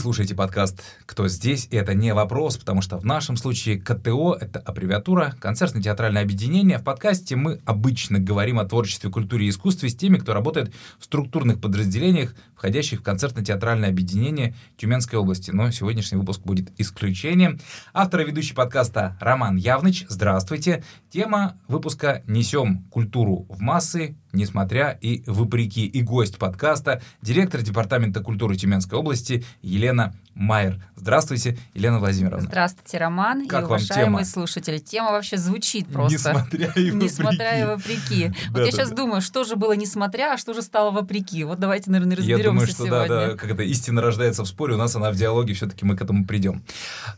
слушаете подкаст «Кто здесь?» И это не вопрос, потому что в нашем случае КТО — это аббревиатура «Концертно-театральное объединение». В подкасте мы обычно говорим о творчестве, культуре и искусстве с теми, кто работает в структурных подразделениях, входящих в концертно-театральное объединение Тюменской области. Но сегодняшний выпуск будет исключением. Автор и ведущий подкаста Роман Явныч. Здравствуйте. Тема выпуска «Несем культуру в массы, несмотря и вопреки». И гость подкаста — директор Департамента культуры Тюменской области Елена Майер. Здравствуйте, Елена Владимировна. Здравствуйте, Роман как и уважаемые тема? слушатели. Тема вообще звучит просто. Несмотря и вопреки. Несмотря и вопреки. Да, вот я да, сейчас да. думаю, что же было несмотря, а что же стало вопреки. Вот давайте, наверное, Я разберемся думаю, что сегодня. да, да, как это истина рождается в споре, у нас она в диалоге, все-таки мы к этому придем.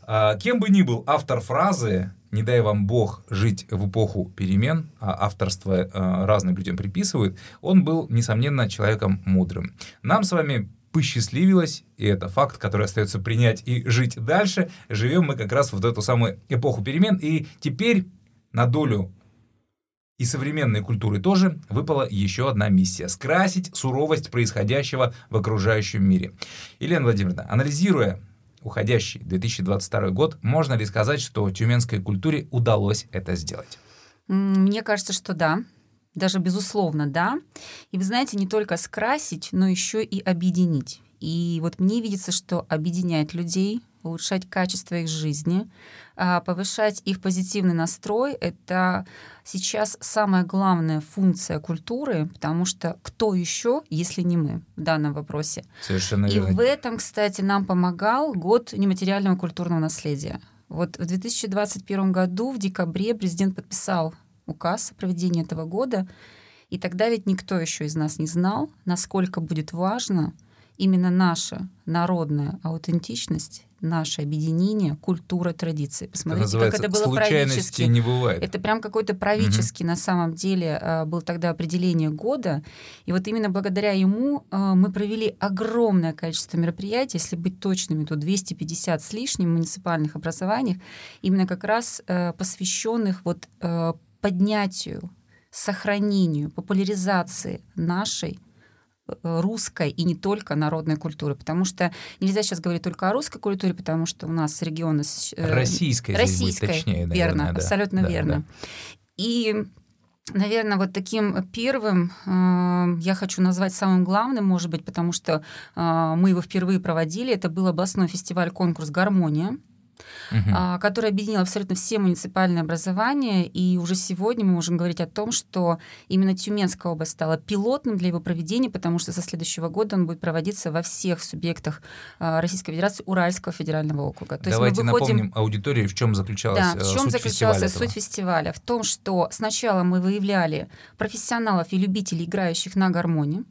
А, кем бы ни был автор фразы «Не дай вам Бог жить в эпоху перемен», а авторство а, разным людям приписывают, он был, несомненно, человеком мудрым. Нам с вами посчастливилось, и это факт, который остается принять и жить дальше, живем мы как раз в эту самую эпоху перемен, и теперь на долю и современной культуры тоже выпала еще одна миссия – скрасить суровость происходящего в окружающем мире. Елена Владимировна, анализируя уходящий 2022 год, можно ли сказать, что тюменской культуре удалось это сделать? Мне кажется, что да. Даже безусловно, да. И вы знаете, не только скрасить, но еще и объединить. И вот мне видится, что объединять людей, улучшать качество их жизни, а, повышать их позитивный настрой — это сейчас самая главная функция культуры, потому что кто еще, если не мы в данном вопросе? Совершенно И верно. в этом, кстати, нам помогал год нематериального культурного наследия. Вот в 2021 году, в декабре, президент подписал указ о проведении этого года, и тогда ведь никто еще из нас не знал, насколько будет важно именно наша народная аутентичность, наше объединение, культура, традиции. Это Посмотрите, называется как это было правительски. не бывает. Это прям какой-то правительский на самом деле а, был тогда определение года. И вот именно благодаря ему а, мы провели огромное количество мероприятий, если быть точными, то 250 с лишним муниципальных образованиях, именно как раз э, посвященных вот э, поднятию, сохранению, популяризации нашей э, русской и не только народной культуры, потому что нельзя сейчас говорить только о русской культуре, потому что у нас регионы э, Российская здесь будет российской, точнее, наверное, верно, да. абсолютно Да, верно. да. И Наверное, вот таким первым э, я хочу назвать самым главным, может быть, потому что э, мы его впервые проводили. Это был областной фестиваль-конкурс «Гармония», Мгм. а, который объединил абсолютно все муниципальные образования. И уже сегодня мы можем говорить о том, что именно Тюменская область стала пилотным для его проведения, потому что со следующего года он будет проводиться во всех субъектах а, Российской Федерации Уральского федерального округа. То Давайте есть мы выходим... напомним аудитории, в чем заключалась Да, э, в чем суть заключалась фестиваля суть этого. фестиваля? В том, что сначала мы выявляли профессионалов и любителей, играющих на гармонии,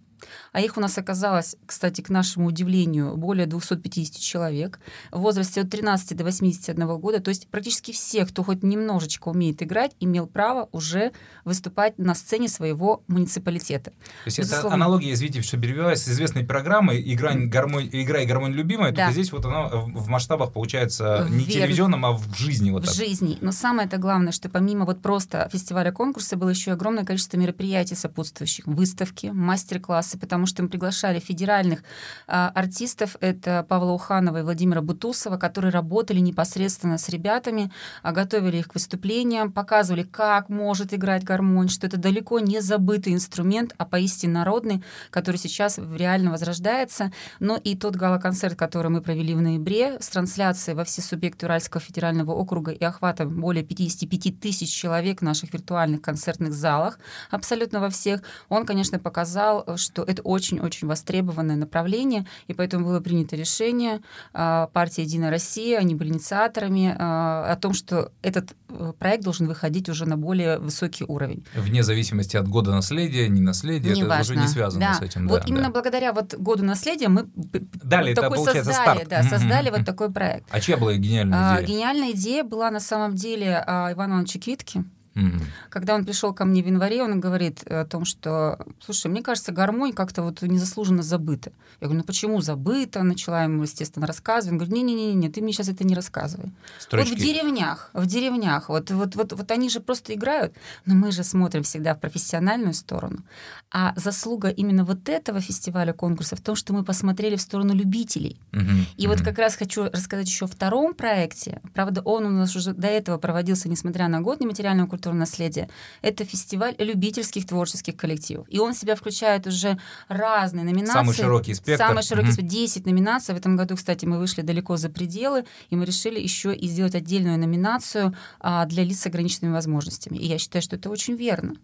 а их у нас оказалось, кстати, к нашему удивлению, более 250 человек в возрасте от 13 до 81 года. То есть практически все, кто хоть немножечко умеет играть, имел право уже выступать на сцене своего муниципалитета. То есть это Безусловно. аналогия, извините, что перебиваюсь, с известной программой «Игра, гармонь, игра и гармонь любимая», Да. только здесь вот она в масштабах получается не Верно. телевизионном, а в жизни вот в так. жизни. Но самое это главное, что помимо вот просто фестиваля конкурса было еще огромное количество мероприятий сопутствующих, выставки, мастер-классы, потому что мы приглашали федеральных а, артистов, это Павла Уханова и Владимира Бутусова, которые работали непосредственно с ребятами, а, готовили их к выступлениям, показывали, как может играть гармонь, что это далеко не забытый инструмент, а поистине народный, который сейчас реально возрождается. Но и тот гала-концерт, который мы провели в ноябре, с трансляцией во все субъекты Уральского федерального округа и охватом более 55 тысяч человек в наших виртуальных концертных залах, абсолютно во всех, он, конечно, показал, что это очень-очень востребованное направление, и поэтому было принято решение а, партии «Единая Россия», они были инициаторами а, о том, что этот э, проект должен выходить уже на более высокий уровень. Вне зависимости от года наследия, не наследия, это Неважно. уже не связано Да. с этим. Вот да, именно да. благодаря вот году наследия мы вот это такой получается создали, старт. да, создали вот такой проект. А чья была гениальная А, идея? Гениальная идея была на самом деле а, Ивана Ивановича Квитки. Mm-hmm. Когда он пришел ко мне в январе, он говорит о том, что, слушай, мне кажется, гармонь как-то вот незаслуженно забыта. Я говорю, ну почему забыта? Начала ему, естественно, рассказывать. Он говорит, не-не-не, ты мне сейчас это не рассказывай. Строчки. Вот в деревнях, в деревнях, вот, вот, вот, вот они же просто играют, но мы же смотрим всегда в профессиональную сторону. А заслуга именно вот этого фестиваля конкурса в том, что мы посмотрели в сторону любителей. Mm-hmm. И mm-hmm. вот как раз хочу рассказать еще о втором проекте. Правда, он у нас уже до этого проводился, несмотря на год нематериального культурного наследия. Это фестиваль любительских творческих коллективов. И он в себя включает уже разные номинации. Самый широкий спектр. Самый широкий mm-hmm. спектр. 10 номинаций. В этом году, кстати, мы вышли далеко за пределы, и мы решили еще и сделать отдельную номинацию а, для лиц с ограниченными возможностями. И я считаю, что это очень верно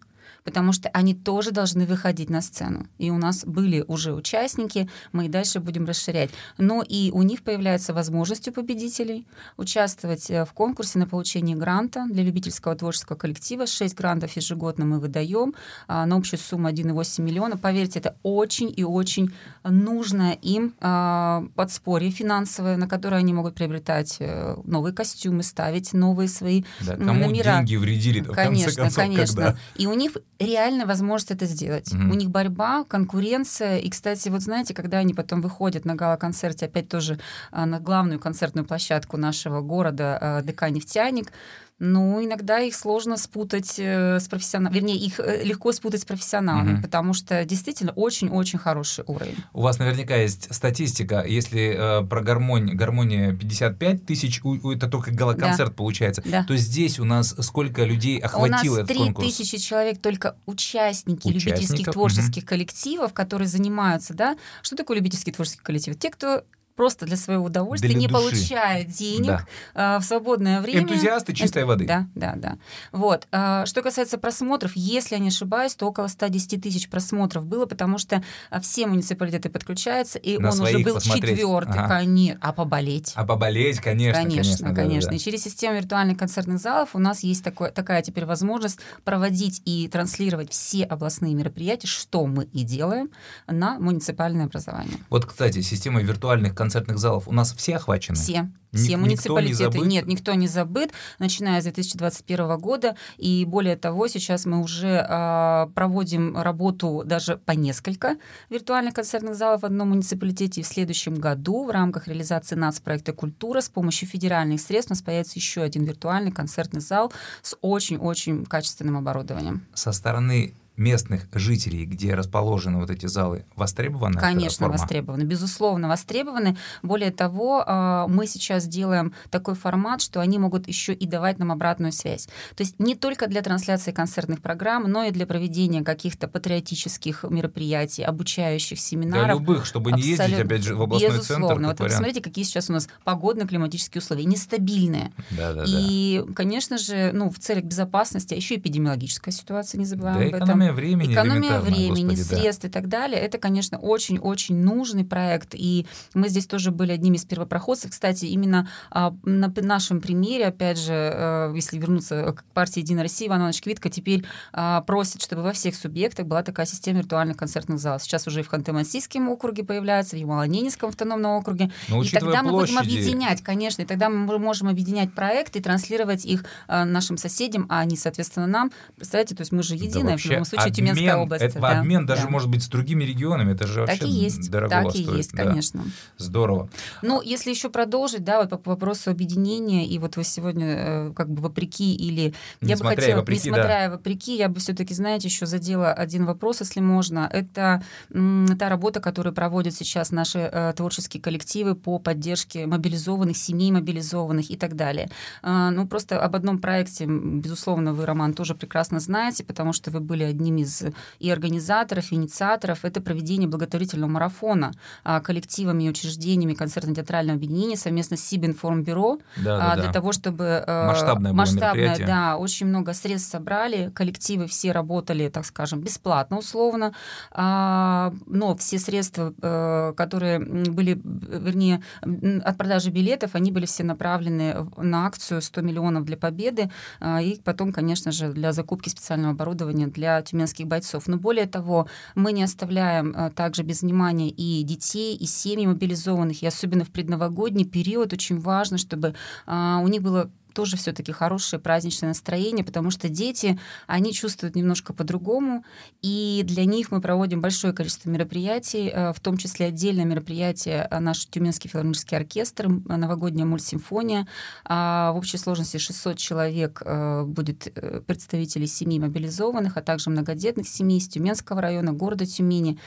потому что они тоже должны выходить на сцену. И у нас были уже участники, мы и дальше будем расширять. Но и у них появляется возможность у победителей участвовать э, в конкурсе на получение гранта для любительского творческого коллектива. Шесть грантов ежегодно мы выдаем а, на общую сумму 1,8 миллиона. Поверьте, это очень и очень нужное им а, подспорье финансовое, на которое они могут приобретать э, новые костюмы, ставить новые свои да, кому номера. деньги вредили, в конечно, конце концов, конечно. Когда... И у них реальная возможность это сделать. Mm-hmm. У них борьба, конкуренция. И, кстати, вот знаете, когда они потом выходят на гала-концерте, опять тоже а, на главную концертную площадку нашего города а, ДК «Нефтяник», ну, иногда их сложно спутать э, с профессионалами, вернее, их э, легко спутать с профессионалами, угу. потому что действительно очень-очень хороший уровень. У вас наверняка есть статистика, если э, про гармонь, гармония 55 тысяч, у, у, это только галоконцерт да. получается, да. то здесь у нас сколько людей охватило этот конкурс? У нас 3 тысячи человек только участники любительских творческих угу. коллективов, которые занимаются, да. Что такое любительский творческий коллектив? Те, кто просто для своего удовольствия, для не души. получая денег да. э, в свободное время. Энтузиасты чистой воды. Да, да, да. Вот. Э, что касается просмотров, если я не ошибаюсь, то около 110 тысяч просмотров было, потому что а, все муниципалитеты подключаются, и На он уже был четвертый, ага. конечно. А поболеть? А поболеть, конечно, конечно. Конечно, конечно. Да, да. И через систему виртуальных концертных залов у нас есть такое, такая теперь возможность проводить и транслировать все областные мероприятия, что мы и делаем, на муниципальное образование. Вот, кстати, система виртуальных концертных концертных залов у нас все охвачены? Все. Все Ник- муниципалитеты. Не Нет, никто не забыт, начиная с 2021 года. И более того, сейчас мы уже э, проводим работу даже по несколько виртуальных концертных залов в одном муниципалитете. И в следующем году в рамках реализации нацпроекта «Культура» с помощью федеральных средств у нас появится еще один виртуальный концертный зал с очень-очень качественным оборудованием. Со стороны местных жителей, где расположены вот эти залы, востребованы? Конечно, востребованы, безусловно, востребованы. Более того, а, мы сейчас делаем такой формат, что они могут еще и давать нам обратную связь. То есть не только для трансляции концертных программ, но и для проведения каких-то патриотических мероприятий, обучающих семинаров. Для любых, чтобы не ездить, опять же, в областной безусловно. центр. Вот вы посмотрите, какие сейчас у нас погодно-климатические условия, нестабильные. Да, да, и, да. конечно же, ну, в целях безопасности, а еще эпидемиологическая ситуация, не забываем да, об этом экономия времени, экономия времени, господи, средств да. и так далее. Это, конечно, очень-очень нужный проект. И мы здесь тоже были одними из первопроходцев. Кстати, именно а, на нашем примере, опять же, а, если вернуться к партии «Единая Россия», Иван Иванович Квитко теперь а, просит, чтобы во всех субъектах была такая система виртуальных концертных залов. Сейчас уже и в Ханты-Мансийском округе появляется, в Ямало-Ненецком автономном округе. Но, и тогда мы площади... будем объединять, конечно, и тогда мы можем объединять проекты и транслировать их а, нашим соседям, а они, соответственно, нам. Представляете, то есть мы же единая, да, в любом случае, обмен, Тюменская область. Это да, обмен даже да. может быть с другими регионами, это же вообще так и есть, дорого так стоит. и есть, конечно. Да. Здорово. Ну, если еще продолжить, да, вот по вопросу объединения, и вот вы сегодня э, как бы вопреки или... Несмотря я бы хотела, вопреки, несмотря да. вопреки, я бы все-таки, знаете, еще задела один вопрос, если можно. Это та работа, которую проводят сейчас наши э, творческие коллективы по поддержке мобилизованных, семей мобилизованных и так далее. Э, ну, просто об одном проекте, безусловно, вы, Роман, тоже прекрасно знаете, потому что вы были одним из и организаторов, и инициаторов это проведение благотворительного марафона а, коллективами и учреждениями концертно-театрального объединения совместно с Сибинформбюро да, а, да, для да. того, чтобы э, масштабное, масштабное да, очень много средств собрали, коллективы все работали, так скажем, бесплатно условно, а, но все средства, э, которые были, вернее, от продажи билетов, они были все направлены на акцию 100 миллионов для победы, и потом, конечно же, для закупки специального оборудования для тюменских бойцов. Но более того, мы не оставляем а, также без внимания и детей, и семьи мобилизованных, и особенно в предновогодний период очень важно, чтобы а, у них было тоже все-таки хорошее праздничное настроение, потому что дети, они чувствуют немножко по-другому, и для них мы проводим большое количество мероприятий, э, в том числе отдельное мероприятие э, наш Тюменский филармонический оркестр, новогодняя мультсимфония. А, в общей сложности 600 человек э, будет представителей семей мобилизованных, а также многодетных семей из Тюменского района, города Тюмени,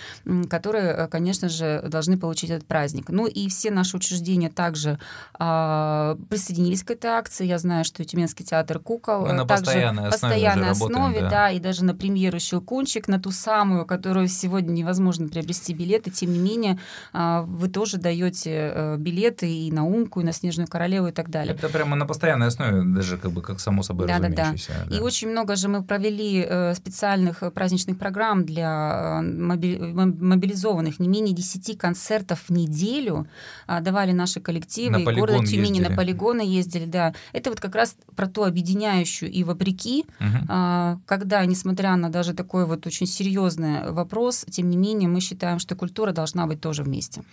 которые, конечно же, должны получить этот праздник. Ну и все наши учреждения также а, присоединились к этой акции. Я знаю, что Тюменский театр кукол Мы на также постоянной основе, постоянной работаем, основе да. да, и даже на премьеру «Щелкунчик», на ту самую, которую сегодня невозможно приобрести билеты, тем не менее а, вы тоже даете э, билеты и на «Умку», и на «Снежную королеву» и так далее. Это прямо на постоянной основе, даже как бы как само собой да, да, да. разумеющееся. И очень много же мы провели э, специальных э, праздничных программ для мобилизованных. Не менее 10 концертов в неделю а, давали наши коллективы. На и города Тюмени ездили. на полигоны ездили, да. Это вот как раз про то объединяющую и вопреки, а, когда, несмотря на даже такой вот очень серьезный вопрос, тем не менее мы считаем, что культура должна быть тоже вместе.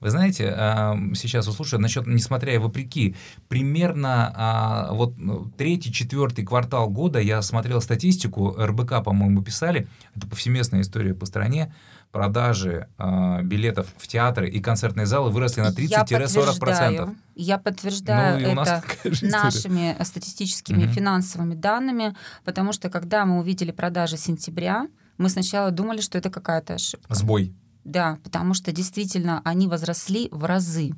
Вы знаете, а, сейчас услышаю насчет, несмотря и вопреки, примерно а, вот ну, третий, четвертый квартал года я смотрел статистику, РБК, по-моему, писали, это повсеместная история по стране, продажи а, билетов в театры и концертные залы выросли на Я 30-40%. подтверждаю, я подтверждаю Ну, это нашими э, статистическими Мгм. финансовыми данными, потому что когда мы увидели продажи сентября, мы сначала думали, что это какая-то ошибка. Сбой. Да, потому что действительно они возросли в разы.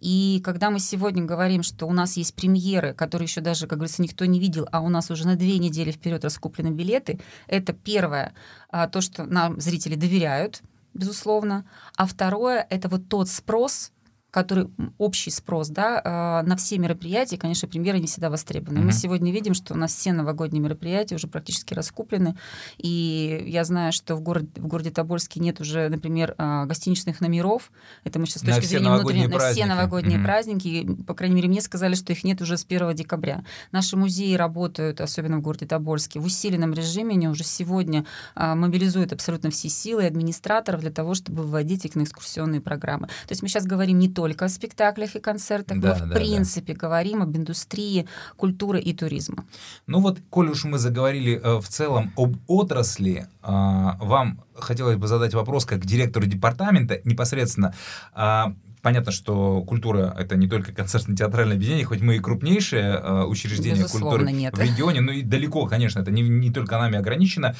И когда мы сегодня говорим, что у нас есть премьеры, которые еще даже, как говорится, никто не видел, а у нас уже на две недели вперед раскуплены билеты, это первое, а, то, что нам зрители доверяют, безусловно. А второе, это вот тот спрос, который общий спрос да, а, на все мероприятия, конечно, премьеры не всегда востребованы. Мы Мгм. сегодня видим, что у нас все новогодние мероприятия уже практически раскуплены, и я знаю, что в, город, в городе Тобольске нет уже, например, а, гостиничных номеров. Это мы сейчас с На точки все зрения внутренней, на все новогодние Мгм. праздники. И, По крайней мере, мне сказали, что их нет уже с 1 декабря. Наши музеи работают, особенно в городе Тобольске, в усиленном режиме. Они уже сегодня а, мобилизуют абсолютно все силы администраторов для того, чтобы выводить их на экскурсионные программы. То есть мы сейчас говорим не только о спектаклях и концертах, Да, мы в да, да. принципе говорим об индустрии культуры и туризма. Ну вот, коль уж мы заговорили э, в целом об отрасли, а, вам хотелось бы задать вопрос как директору департамента непосредственно. А, Понятно, что культура — это не только концертно-театральное объединение, хоть мы и крупнейшее э, учреждение Безусловно, культуры нет. в регионе, ну и далеко, конечно, это не, не только нами ограничено.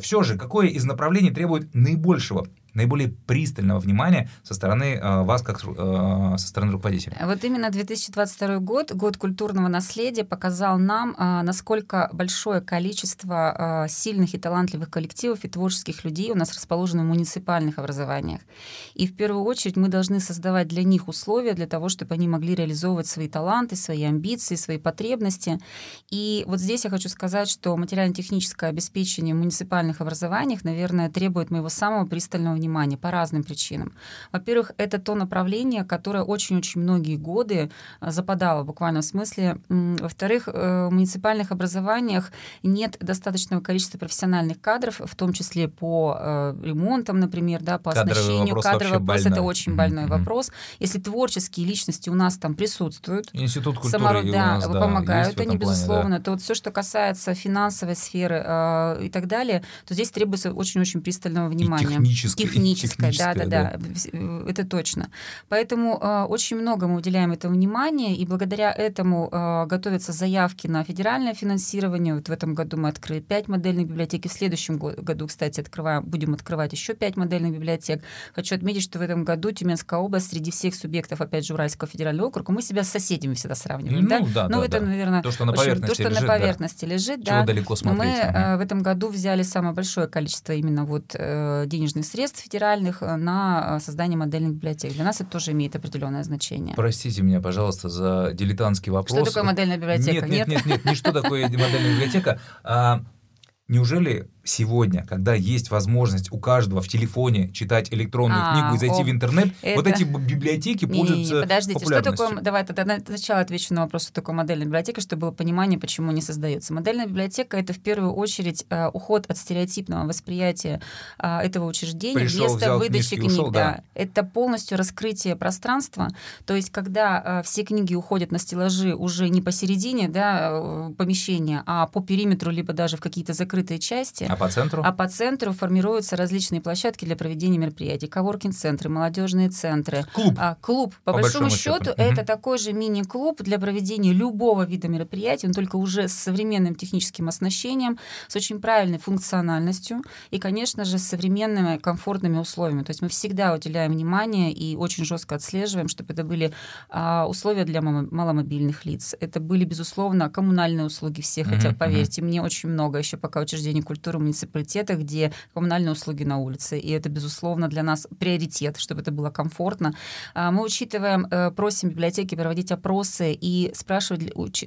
Все же, какое из направлений требует наибольшего, наиболее пристального внимания со стороны э, вас, как э, со стороны руководителя? Вот именно 2022 год, год культурного наследия, показал нам, а, насколько большое количество а, сильных и талантливых коллективов и творческих людей у нас расположено в муниципальных образованиях. И в первую очередь мы должны создавать для них условия для того, чтобы они могли реализовывать свои таланты, свои амбиции, свои потребности. И вот здесь я хочу сказать, что материально-техническое обеспечение в муниципальных образованиях, наверное, требует моего самого пристального внимания по разным причинам. Во-первых, это то направление, которое очень-очень многие годы а, западало в буквальном смысле. Во-вторых, э, в муниципальных образованиях нет достаточного количества профессиональных кадров, в том числе по э, ремонтам, например, да, по Кадровый оснащению. вопрос Кадровый вопрос это больной. очень Мгм, больной мгм. вопрос. Если творческие личности у нас там присутствуют, Институт культуры Самород- и да, нас, да, помогают в они, плане, да. безусловно. То вот все, что касается финансовой сферы э, и так далее, то здесь требуется очень-очень пристального внимания. и Техническое, да, техническое, да, да, Вс- это точно. Поэтому э, очень много мы уделяем этому внимания, и благодаря этому э, готовятся заявки на федеральное финансирование. Вот в этом году мы открыли 5 модельных библиотек, и в следующем го- году, кстати, открываем, будем открывать еще 5 модельных библиотек. Хочу отметить, что в этом году Тюменская область среди всех субъектов, опять же, Уральского федерального округа, мы себя с соседями всегда сравниваем. Ну, да? да, Ну, да, это, да. наверное, То, что на поверхности то, что лежит, на да. поверхности лежит, Чего да. далеко Но смотреть. мы э, в этом году взяли самое большое количество именно вот э, денежных средств федеральных э, на э, создание модельных библиотек. Для нас это тоже имеет определенное значение. Простите меня, пожалуйста, за дилетантский вопрос. Что такое модельная библиотека? Нет, нет, нет, нет, не что такое модельная библиотека. А, неужели сегодня, когда есть возможность у каждого в телефоне читать электронную А, книгу и зайти о, в интернет, вот это- эти б- библиотеки Не-не-не, пользуются подождите, что популярностью. такое, давай тогда на- сначала отвечу на вопрос, что такое модельная библиотека, чтобы было понимание, почему не создается. Модельная библиотека — это в первую очередь э, уход от стереотипного восприятия э, этого учреждения, Пришел, места взял выдачи книжки, книг. ушел, да. Это полностью раскрытие пространства, то есть когда э, все книги уходят на стеллажи уже не посередине да, э, помещения, а по периметру, либо даже в какие-то закрытые части, А по центру? а по центру формируются различные площадки для проведения мероприятий. Коворкинг-центры, молодежные центры. Клуб. А, клуб, по, По большому, большому счету, счету. это Мгм. такой же мини-клуб для проведения любого вида мероприятий, но только уже с современным техническим оснащением, с очень правильной функциональностью и, конечно же, с современными комфортными условиями. То есть мы всегда уделяем внимание и очень жестко отслеживаем, чтобы это были а, условия для мало- маломобильных лиц. Это были, безусловно, коммунальные услуги все, хотя, Мгм, поверьте, мне очень много еще пока учреждений культуры в муниципалитетах, где коммунальные услуги на улице. И это, безусловно, для нас приоритет, чтобы это было комфортно. А, Мы учитываем, э, просим библиотеки проводить опросы и спрашивать,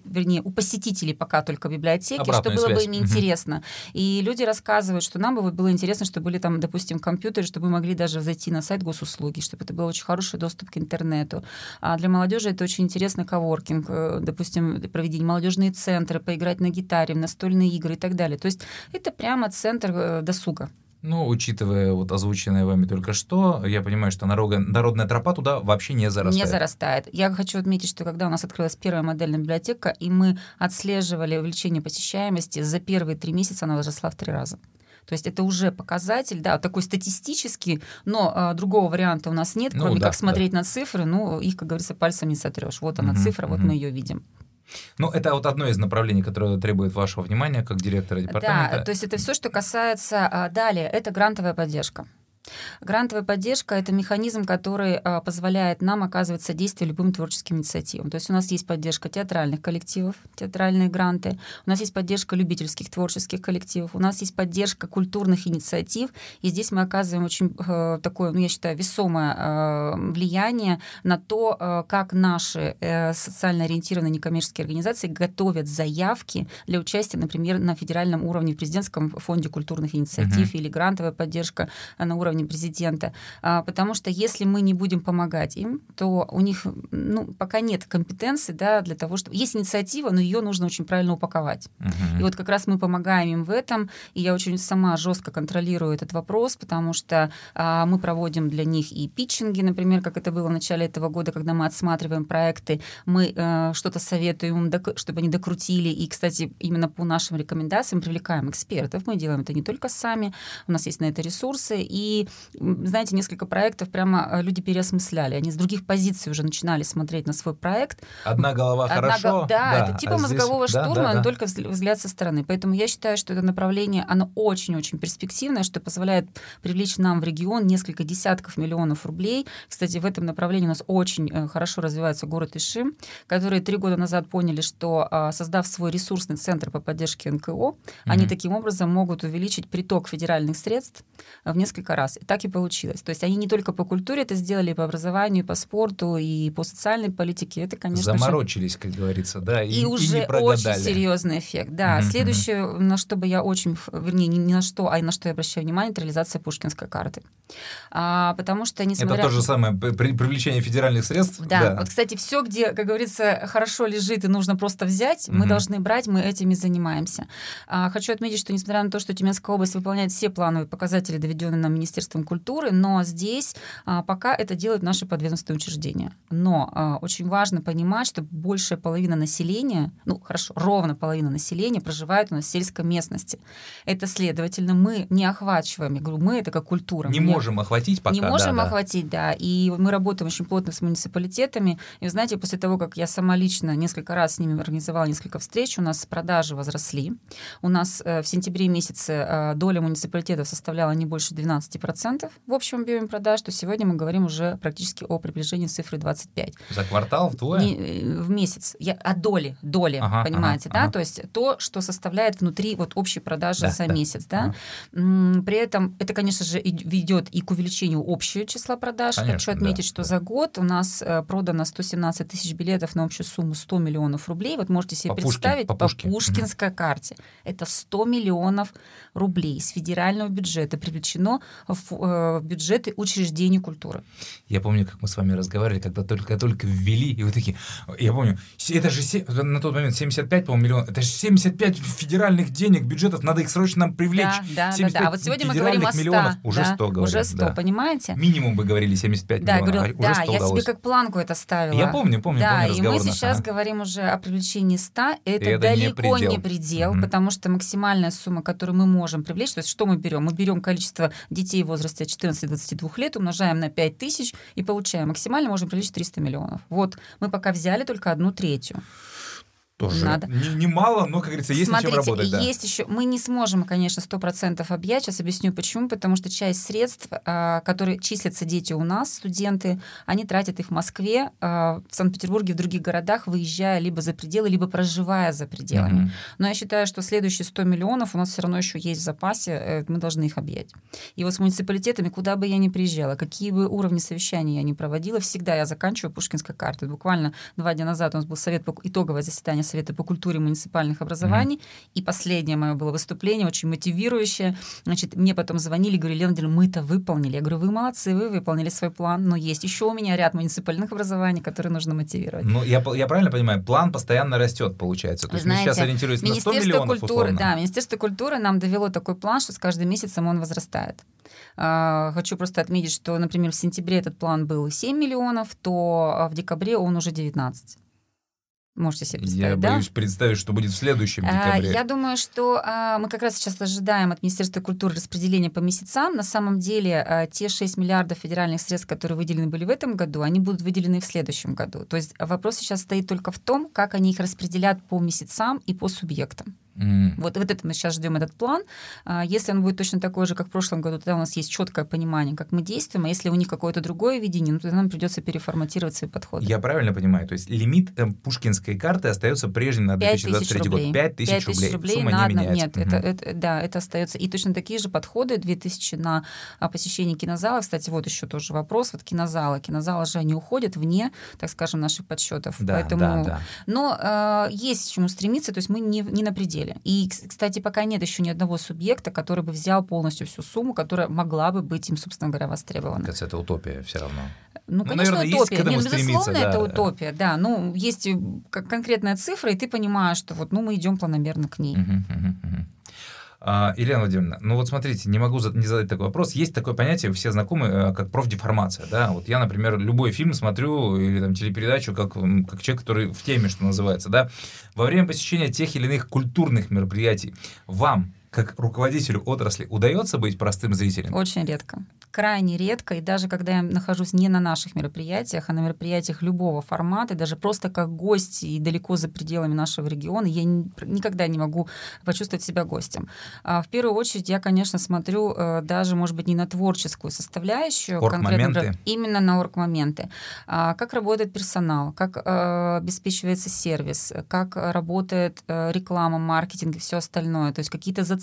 вернее, у посетителей пока только библиотеки, Обратную что было связь. бы им Мгм. интересно. И люди рассказывают, что нам бы было интересно, чтобы были там, допустим, компьютеры, чтобы мы могли даже зайти на сайт госуслуги, чтобы это был очень хороший доступ к интернету. А для молодежи это очень интересно коворкинг, э, допустим, проведение молодежные центры, поиграть на гитаре, в настольные игры и так далее. То есть это прямо центр э, досуга. Ну, учитывая вот озвученное вами только что, я понимаю, что народная, народная тропа туда вообще не зарастает. Не зарастает. Я хочу отметить, что когда у нас открылась первая модельная библиотека, и мы отслеживали увеличение посещаемости, за первые три месяца она возросла в три раза. То есть это уже показатель, да, такой статистический, но а, другого варианта у нас нет, Ну кроме да, как смотреть на цифры. Ну, их, как говорится, пальцем не сотрешь. Вот она Мгм, цифра, вот мгм. мы ее видим. Ну, это вот одно из направлений, которое требует вашего внимания как директора департамента. Да, то есть это все, что касается а, далее, это грантовая поддержка. Грантовая поддержка – это механизм, который а, позволяет нам оказывать содействие любым творческим инициативам. То есть у нас есть поддержка театральных коллективов, театральные гранты, у нас есть поддержка любительских творческих коллективов, у нас есть поддержка культурных инициатив, и здесь мы оказываем очень э, такое, ну, я считаю, весомое э, влияние на то, э, как наши э, социально ориентированные некоммерческие организации готовят заявки для участия, например, на федеральном уровне в президентском фонде культурных инициатив Мгм. или грантовая поддержка э, на уровне президента. А, Потому что если мы не будем помогать им, то у них ну, пока нет компетенции да, для того, чтобы... Есть инициатива, но ее нужно очень правильно упаковать. Мгм. И вот как раз мы помогаем им в этом, и я очень сама жестко контролирую этот вопрос, потому что а, мы проводим для них и питчинги, например, как это было в начале этого года, когда мы отсматриваем проекты, мы э, что-то советуем им, док- чтобы они докрутили, и, кстати, именно по нашим рекомендациям привлекаем экспертов, мы делаем это не только сами, у нас есть на это ресурсы, и, знаете, несколько проектов прямо э, люди переосмысляли, они с других позиций уже начинали смотреть на свой проект, Одна голова Одна хорошо. го- да, это типа а здесь- мозгового да, штурма, да, но да. только взгля- взгляд со стороны. Поэтому я считаю, что это направление, оно очень-очень перспективное, что позволяет привлечь нам в регион несколько десятков миллионов рублей. Кстати, в этом направлении у нас очень э, хорошо развивается город Ишим, которые три года назад поняли, что а, создав свой ресурсный центр по поддержке НКО, они Мгм. таким образом могут увеличить приток федеральных средств в несколько раз. И так и получилось. То есть они не только по культуре это сделали, и по образованию, и по спорту, и по социальной политике. Это, конечно же, Заморочились, как говорится, да, и, и, и уже не прогадали. очень серьезный эффект. Да, Мгм, следующее, на что бы я очень, вернее, не, на что, а на что я обращаю внимание, это реализация пушкинской карты. А, потому что, несмотря... Это то же самое при- при- привлечение федеральных средств. Да, вот, кстати, все, где, как говорится, хорошо лежит и нужно просто взять, мы Мгм. должны брать, мы этим и занимаемся. А, хочу отметить, что несмотря на то, что Тюменская область выполняет все плановые показатели, доведенные нам Министерством культуры, но здесь а, пока это делают наши подведомственные учреждения. Но а, очень важно понимать, что большая половина населения, ну хорошо, ровно половина населения проживает у нас в сельской местности. Это, следовательно, мы не охвачиваем, я говорю, мы это как культура. Не мы можем охватить пока. не можем да, да. охватить, да. И мы работаем очень плотно с муниципалитетами. И вы знаете, после того, как я сама лично несколько раз с ними организовала несколько встреч, у нас продажи возросли. У нас э, в сентябре месяце э, доля муниципалитетов составляла не больше 12%. 10% в общем объеме продаж, то сегодня мы говорим уже практически о приближении цифры 25. За квартал вдвое? Не, э, в месяц. Я, о доли, доли, ага, понимаете, ага, да? Ага. То есть то, что составляет внутри вот общей продажи да, за да. месяц, да? Ага. При этом это, конечно же, ведет и к увеличению общего числа продаж. Конечно, Хочу отметить, да, что да. за год у нас э, продано 117 тысяч билетов на общую сумму 100 миллионов рублей. Вот можете себе по представить, Пушкин, по, по Пушкинской карте. Это 100 миллионов рублей с федерального бюджета привлечено в, э, в бюджеты учреждений культуры. Я помню, как мы с вами разговаривали, когда только-только ввели, и вы такие, я помню, это же на тот момент 75, по-моему, миллионов, это же 75 федеральных денег, бюджетов, надо их срочно нам привлечь. Да, да, да, да. А вот сегодня мы говорим о 100. Миллионов, уже да, 100 говорят. Уже 100, да. понимаете? Минимум вы говорили 75 да, миллионов, говорю, а да, я удалось. себе как планку это ставила. Я помню, помню, да, помню и мы сейчас ага. говорим уже о привлечении 100, это, это далеко не предел, не предел угу. потому что максимальная сумма, которую мы можем привлечь, то есть что мы берем? Мы берем количество детей в возрасте от 14-22 лет, умножаем на 5 тысяч и получаем. Максимально можем привлечь 300 миллионов. Вот мы пока взяли только одну третью тоже Надо. немало, но, как говорится, есть Смотрите, над чем работать. Да. есть еще... Мы не сможем, конечно, 100% объять. Сейчас объясню, почему. Потому что часть средств, а, которые числятся дети у нас, студенты, они тратят их в Москве, а, в Санкт-Петербурге, в других городах, выезжая либо за пределы, либо проживая за пределами. Mm-hmm. Но я считаю, что следующие 100 миллионов у нас все равно еще есть в запасе, э, мы должны их объять. И вот с муниципалитетами, куда бы я ни приезжала, какие бы уровни совещаний я ни проводила, всегда я заканчиваю Пушкинской картой. Буквально два дня назад у нас был совет, итоговое заседание Совета по культуре муниципальных образований. Mm-hmm. И последнее мое было выступление, очень мотивирующее. Значит, мне потом звонили, говорили, Владимировна, мы это выполнили. Я говорю, вы молодцы, вы выполнили свой план, но есть еще у меня ряд муниципальных образований, которые нужно мотивировать. Ну, я, я правильно понимаю, план постоянно растет, получается. То есть Знаете, мы сейчас ориентируемся на 100 миллионов культуры, условно. Да, Министерство культуры нам довело такой план, что с каждым месяцем он возрастает. А, хочу просто отметить, что, например, в сентябре этот план был 7 миллионов, то в декабре он уже 19. Можете себе представить, Я да? боюсь представить, что будет в следующем а, декабре. Я думаю, что а, мы как раз сейчас ожидаем от Министерства культуры распределения по месяцам. На самом деле а, те 6 миллиардов федеральных средств, которые выделены были в этом году, они будут выделены в следующем году. То есть вопрос сейчас стоит только в том, как они их распределят по месяцам и по субъектам. Mm. Вот, вот это мы сейчас ждем этот план. А, если он будет точно такой же, как в прошлом году, тогда у нас есть четкое понимание, как мы действуем. А если у них какое-то другое видение, ну, тогда нам придется переформатировать свои подходы. Я правильно понимаю? То есть лимит э, пушкинской карты остается прежним на 2023 год. 5 тысяч рублей. рублей Сумма на не меняется. Нет, угу. это, это, да, это остается. И точно такие же подходы 2000 на а, посещение кинозала. Кстати, вот еще тоже вопрос. Вот кинозалы. Кинозалы же они уходят вне, так скажем, наших подсчетов. Да, Поэтому... да, да. Но э, есть к чему стремиться, то есть мы не, не на пределе. И, кстати, пока нет еще ни одного субъекта, который бы взял полностью всю сумму, которая могла бы быть им, собственно говоря, востребована. Кажется, это утопия все равно. Ну, ну конечно, наверное, утопия. Есть к Нет, безусловно, да. это утопия, да. Ну, есть конкретная цифра, и ты понимаешь, что вот, ну, мы идем планомерно к ней. Uh-huh, uh-huh, uh-huh. А, Елена Владимировна, ну вот смотрите, не могу не задать такой вопрос. Есть такое понятие, все знакомы, э, как профдеформация. Да? Вот я, например, любой фильм смотрю или там, телепередачу как, как человек, который в теме, что называется. Да? Во время посещения тех или иных культурных мероприятий вам как руководителю отрасли удается быть простым зрителем? Очень редко крайне редко, и даже когда я нахожусь не на наших мероприятиях, а на мероприятиях любого формата, даже просто как гость и далеко за пределами нашего региона, я никогда не могу почувствовать себя гостем. А в первую очередь я, конечно, смотрю э, даже, может быть, не на творческую составляющую, конкретно, именно на орг-моменты. А как работает персонал, как э, обеспечивается сервис, как работает э, реклама, маркетинг и все остальное, то есть какие-то зацепки.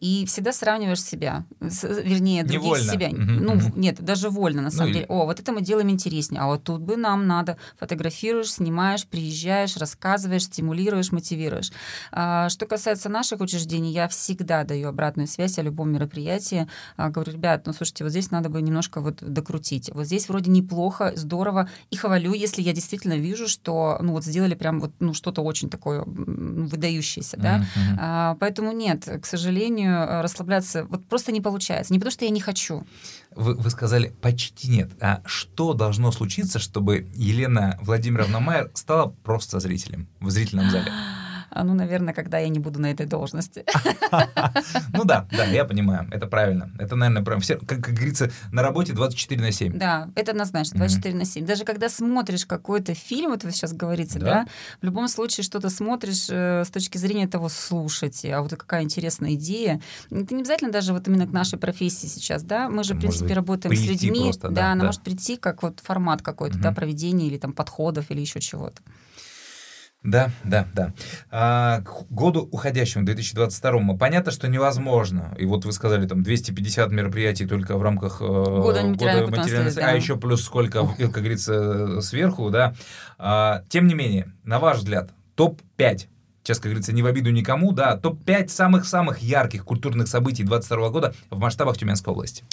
И всегда сравниваешь себя, вернее, других Невольно себя. Угу, ну, угу. нет, даже вольно, на ну самом ну, деле. Или... О, вот это мы делаем интереснее. А вот тут бы нам надо. Фотографируешь, снимаешь, приезжаешь, рассказываешь, стимулируешь, мотивируешь. А, что касается наших учреждений, я всегда даю обратную связь о любом мероприятии. А, говорю, ребят, ну, слушайте, вот здесь надо бы немножко вот докрутить. Вот здесь вроде неплохо, здорово. И хвалю, если я действительно вижу, что, ну, вот сделали прям вот, ну, что-то очень такое выдающееся, да. А, поэтому нет, к сожалению, расслабляться вот просто не получается. Не потому, что я не хочу, вы, вы сказали почти нет. А что должно случиться, чтобы Елена Владимировна Майер стала просто зрителем в зрительном зале? А, ну, наверное, когда я не буду на этой должности. Ну да, да, я понимаю, это правильно. Это, наверное, прям все, как, как говорится, на работе 24 на 7. Да, это однозначно, 24 на 7. Даже когда смотришь какой-то фильм, вот вы сейчас говорите, да, в любом случае что-то смотришь э, с точки зрения того, слушайте, а вот какая интересная идея. Это не обязательно даже вот именно к нашей профессии сейчас, да, мы же, в принципе, работаем с людьми, просто, да, она может прийти как вот формат какой-то, да, проведения или там подходов или еще чего-то. Да, да, да. А, к году уходящему, 2022, понятно, что невозможно. И вот вы сказали, там, 250 мероприятий только в рамках э, года материальной материальной да. а еще плюс сколько, как говорится, сверху, да. А, тем не менее, на ваш взгляд, топ-5 сейчас, как говорится, не в обиду никому, да, топ-5 самых-самых ярких культурных событий 2022 года в масштабах Тюменской области.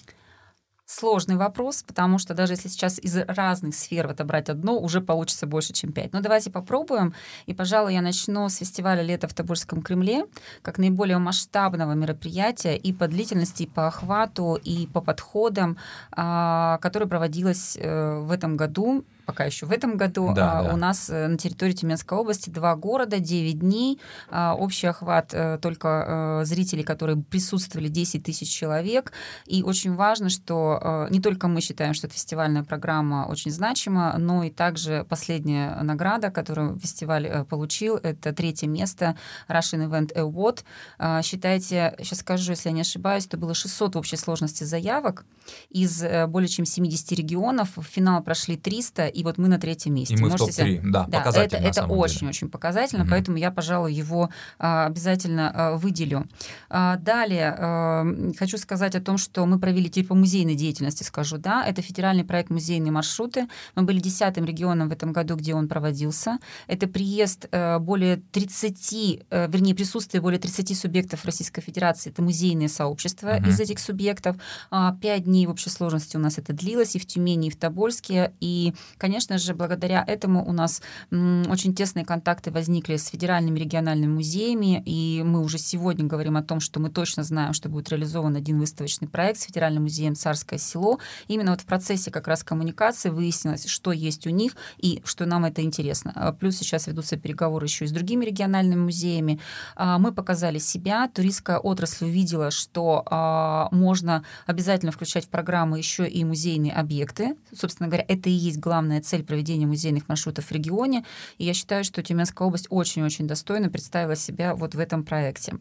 Сложный вопрос, потому что даже если сейчас из разных сфер отобрать одно, уже получится больше, чем пять. Но давайте попробуем. И, пожалуй, я начну с фестиваля «Лето в Тобольском Кремле», как наиболее масштабного мероприятия и по длительности, и по охвату, и по подходам, а, которое проводилось э, в этом году пока еще в этом году. Да, а, да. У нас э, на территории Тюменской области два города, 9 дней. А, общий охват э, только э, зрителей, которые присутствовали, 10 тысяч человек. И очень важно, что не только мы считаем, что эта фестивальная программа очень значима, но и также последняя награда, которую фестиваль получил, это третье место Russian Event Award. А, считайте, сейчас скажу, если я не ошибаюсь, это было 600 в общей сложности заявок из более чем 70 регионов. В финал прошли 300, и вот мы на третьем месте. И мы Можете в топ-3, себе... да, да, показательно. Это, это очень-очень показательно, mm-hmm. поэтому я, пожалуй, его а, обязательно а, выделю. А, далее а, хочу сказать о том, что мы провели типа музейной деятельности, скажу, да, это федеральный проект «Музейные маршруты». Мы были десятым регионом в этом году, где он проводился. Это приезд а, более 30, а, вернее, присутствие более 30 субъектов Российской Федерации, это музейные сообщества mm-hmm. из этих субъектов. А, пять дней в общей сложности у нас это длилось и в Тюмени, и в Тобольске, и Конечно же, благодаря этому у нас очень тесные контакты возникли с федеральными региональными музеями, и мы уже сегодня говорим о том, что мы точно знаем, что будет реализован один выставочный проект с федеральным музеем «Царское село». Именно вот в процессе как раз коммуникации выяснилось, что есть у них и что нам это интересно. А плюс сейчас ведутся переговоры еще и с другими региональными музеями. А, мы показали себя, туристская отрасль увидела, что а, можно обязательно включать в программу еще и музейные объекты. Собственно говоря, это и есть главное главная цель проведения музейных маршрутов в регионе. И я считаю, что Тюменская область очень-очень достойно представила себя вот в этом проекте.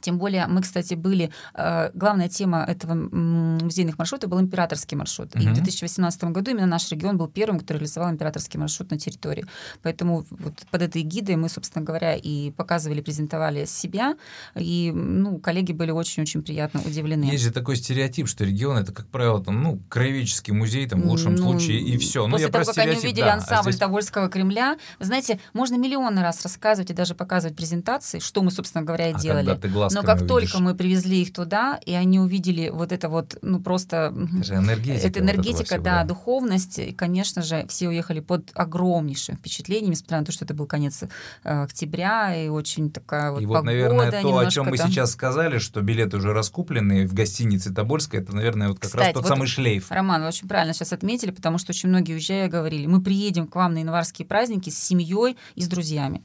Тем более мы, кстати, были... Э, главная тема этого музейных маршрутов был императорский маршрут. Угу. И в 2018 году именно наш регион был первым, который реализовал императорский маршрут на территории. Поэтому вот под этой гидой мы, собственно говоря, и показывали, презентовали себя. И ну, коллеги были очень-очень приятно удивлены. Есть же такой стереотип, что регион это, как правило, там, ну, краеведческий музей, там, в лучшем ну, случае, и все. Ну, после того, как они увидели да, ансамбль а здесь... Тобольского Кремля, вы знаете, можно миллионы раз рассказывать и даже показывать презентации, что мы, собственно говоря, и а делали. Когда ты но как увидишь. только мы привезли их туда, и они увидели вот это вот, ну просто... Это же энергетика. Это энергетика, вот всего, да, да, духовность. И, конечно же, все уехали под огромнейшим впечатлением, несмотря на то, что это был конец э, октября, и очень такая вот И погода, вот, наверное, то, о чем мы сейчас сказали, что билеты уже раскуплены в гостинице Тобольская, это, наверное, вот как Кстати, раз тот вот, самый шлейф. Роман, вы очень правильно сейчас отметили, потому что очень многие уезжая говорили, мы приедем к вам на январские праздники с семьей и с друзьями.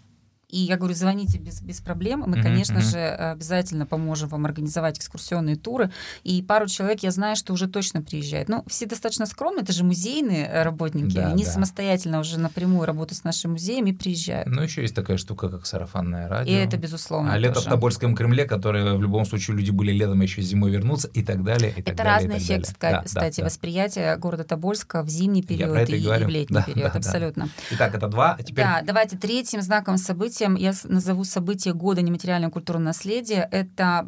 И я говорю, звоните без, без проблем. Мы, mm-hmm. конечно же, обязательно поможем вам организовать экскурсионные туры. И пару человек, я знаю, что уже точно приезжают. Ну, все достаточно скромные, это же музейные э, работники. Да, Они да. самостоятельно уже напрямую работают с нашим музеем и приезжают. Ну, еще есть такая штука, как сарафанное радио. И это, безусловно, А лето в Тобольском Кремле, которое в любом случае люди были летом, еще зимой вернутся и так далее. И это так разный далее, эффект, далее. кстати, да, восприятия города Тобольска в зимний период и, и в летний да, период, да, абсолютно. Да. Итак, это два. А теперь... Да, давайте третьим знаковым событием я назову событие года нематериального культурного наследия. Это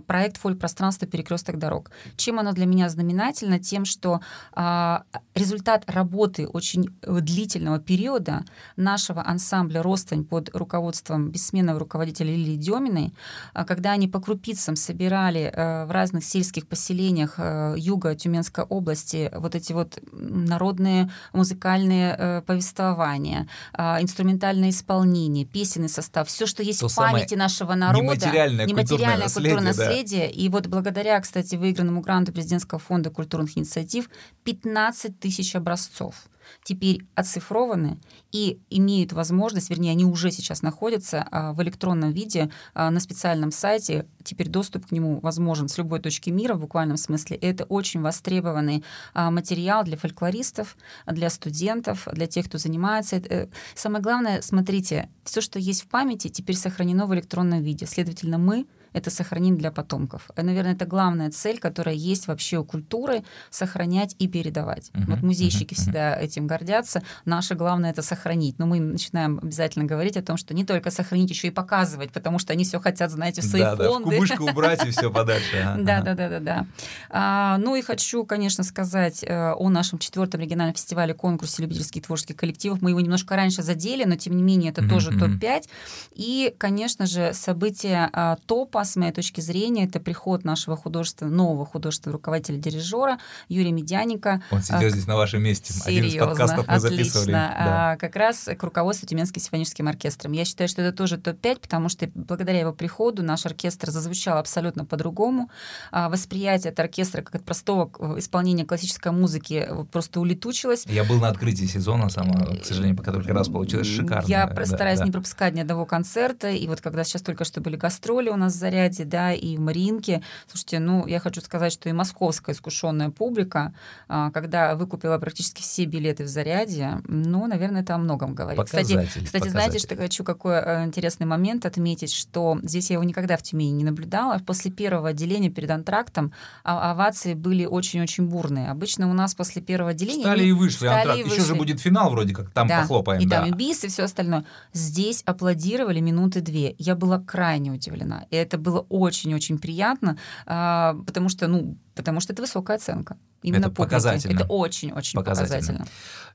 э, проект «Фоль пространство перекресток дорог». Чем оно для меня знаменательно? Тем, что э, результат работы очень длительного периода нашего ансамбля «Ростань» под руководством бессменного руководителя Лилии Деминой, э, когда они по крупицам собирали э, в разных сельских поселениях э, юга Тюменской области вот эти вот народные музыкальные э, повествования, э, инструментальное исполнение, песенный состав, все, что есть то в памяти нашего народа. Нематериальное, нематериальное культурное наследие. наследие. Да. И вот благодаря, кстати, выигранному гранту президентского фонда культурных инициатив 15 тысяч образцов. Теперь оцифрованы и имеют возможность, вернее, они уже сейчас находятся а, в электронном виде а, на специальном сайте. Теперь доступ к нему возможен с любой точки мира в буквальном смысле. Это очень востребованный а, материал для фольклористов, для студентов, для тех, кто занимается. Э, самое главное, смотрите, все, что есть в памяти, теперь сохранено в электронном виде. Следовательно, мы это сохраним для потомков. И, наверное, это главная цель, которая есть вообще у культуры — сохранять и передавать. Uh-huh, вот музейщики uh-huh, всегда uh-huh. этим гордятся. Наше главное — это сохранить. Но мы начинаем обязательно говорить о том, что не только сохранить, еще и показывать, потому что они все хотят, знаете, в свои да, фонды. Да, в кубышку убрать и все подальше. Да, да, да, да, да. А, ну и хочу, конечно, сказать э, о нашем четвертом региональном фестивале конкурсе любительских творческих коллективов. Мы его немножко раньше задели, но тем не менее это тоже топ-5. И, конечно же, событие а, топа с моей точки зрения, это приход нашего художественного, нового художественного руководителя-дирижера Юрия Медяника. Он сидел а, здесь на вашем месте. Серьезно, Один из подкастов мы отлично. записывали. Да. А, как раз к руководству Тюменским симфоническим оркестром. Я считаю, что это тоже топ-5, потому что благодаря его приходу наш оркестр зазвучал абсолютно по-другому. А, восприятие от оркестра как от простого исполнения классической музыки просто улетучилось. Я был на открытии сезона, сама, к сожалению, пока только раз получилось шикарно. Я да, стараюсь да. не пропускать ни одного концерта, и вот когда сейчас только что были гастроли у нас в Заряде, да, и в Маринке. Слушайте, ну, я хочу сказать, что и московская искушенная публика, а, когда выкупила практически все билеты в Заряде, ну, наверное, это о многом говорит. Кстати, кстати знаете, что хочу какой э, интересный момент отметить, что здесь я его никогда в Тюмени не наблюдала. После первого отделения перед антрактом а, овации были очень-очень бурные. Обычно у нас после первого отделения... Стали и вышли, стали антракт. И вышли. Еще же будет финал вроде как, там да. похлопаем. И да. там и бис, и все остальное. Здесь аплодировали минуты две. Я была крайне удивлена. И это было очень-очень приятно, а, потому что, ну, потому что это высокая оценка. Именно это публики. показательно. Это очень-очень показательно. показательно.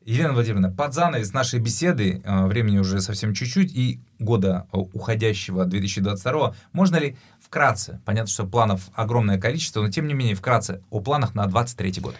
Елена Владимировна, под занавес нашей беседы, а, времени уже совсем чуть-чуть, и года уходящего 2022, можно ли вкратце, понятно, что планов огромное количество, но тем не менее вкратце о планах на 2023 год?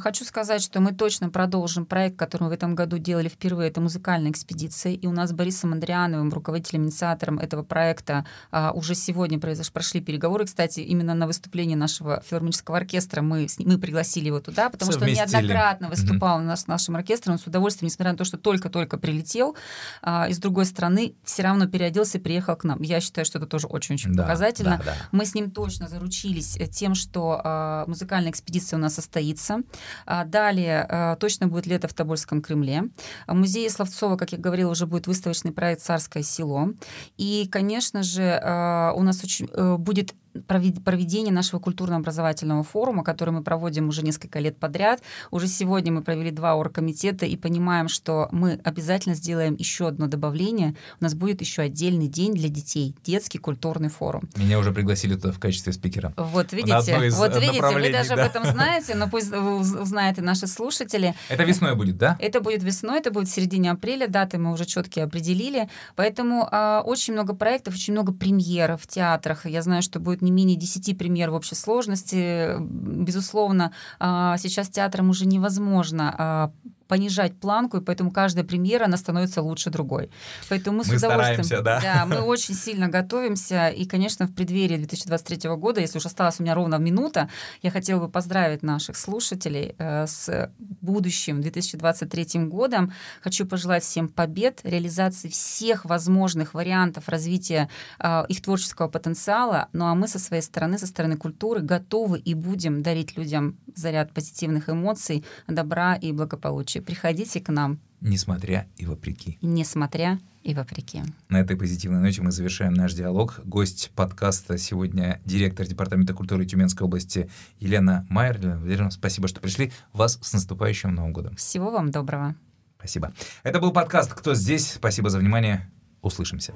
Хочу сказать, что мы точно продолжим проект, который мы в этом году делали впервые. Это музыкальная экспедиция. И у нас с Борисом Андриановым, руководителем, инициатором этого проекта, а, уже сегодня произош... прошли переговоры. Кстати, именно на выступление нашего филармонического оркестра мы, мы пригласили его туда, потому что он неоднократно выступал mm-hmm. с нашим оркестром. Он с удовольствием, несмотря на то, что только-только прилетел, а, и с другой стороны, все равно переоделся и приехал к нам. Я считаю, что это тоже очень-очень да, показательно. Да, да. Мы с ним точно заручились э, тем, что а, музыкальная экспедиция у нас состоится. А, далее а, точно будет лето в Тобольском Кремле. В музее Словцова, как я говорила, уже будет выставочный проект «Царское село». И, конечно же, а, у нас очень э, будет проведение нашего культурно-образовательного форума, который мы проводим уже несколько лет подряд. Уже сегодня мы провели два оргкомитета и понимаем, что мы обязательно сделаем еще одно добавление. У нас будет еще отдельный день для детей, детский культурный форум. Меня уже пригласили туда в качестве спикера. Вот видите, вот видите, вы даже да. об этом знаете, но пусть узнают и наши слушатели. Это весной будет, да? Это будет весной, это будет в середине апреля, даты мы уже четкие определили. Поэтому э, очень много проектов, очень много премьеров в театрах. Я знаю, что будет не менее 10 премьер в общей сложности. Безусловно, а, сейчас театрам уже невозможно а, понижать планку, и поэтому каждая премьера, она становится лучше другой. Поэтому мы, мы с удовольствием... да? Да, мы очень сильно готовимся, и, конечно, в преддверии 2023 года, если уж осталась у меня ровно минута, я хотела бы поздравить наших слушателей э, с будущим 2023 годом. Хочу пожелать всем побед, реализации всех возможных вариантов развития э, их творческого потенциала, ну а мы со своей стороны, со стороны культуры, готовы и будем дарить людям заряд позитивных эмоций, добра и благополучия приходите к нам. Несмотря и вопреки. Несмотря и вопреки. На этой позитивной ноте мы завершаем наш диалог. Гость подкаста сегодня директор Департамента культуры Тюменской области Елена Майер. Елена спасибо, что пришли. Вас с наступающим Новым годом. Всего вам доброго. Спасибо. Это был подкаст «Кто здесь?». Спасибо за внимание. Услышимся.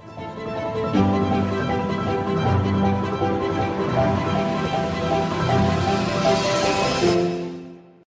thank you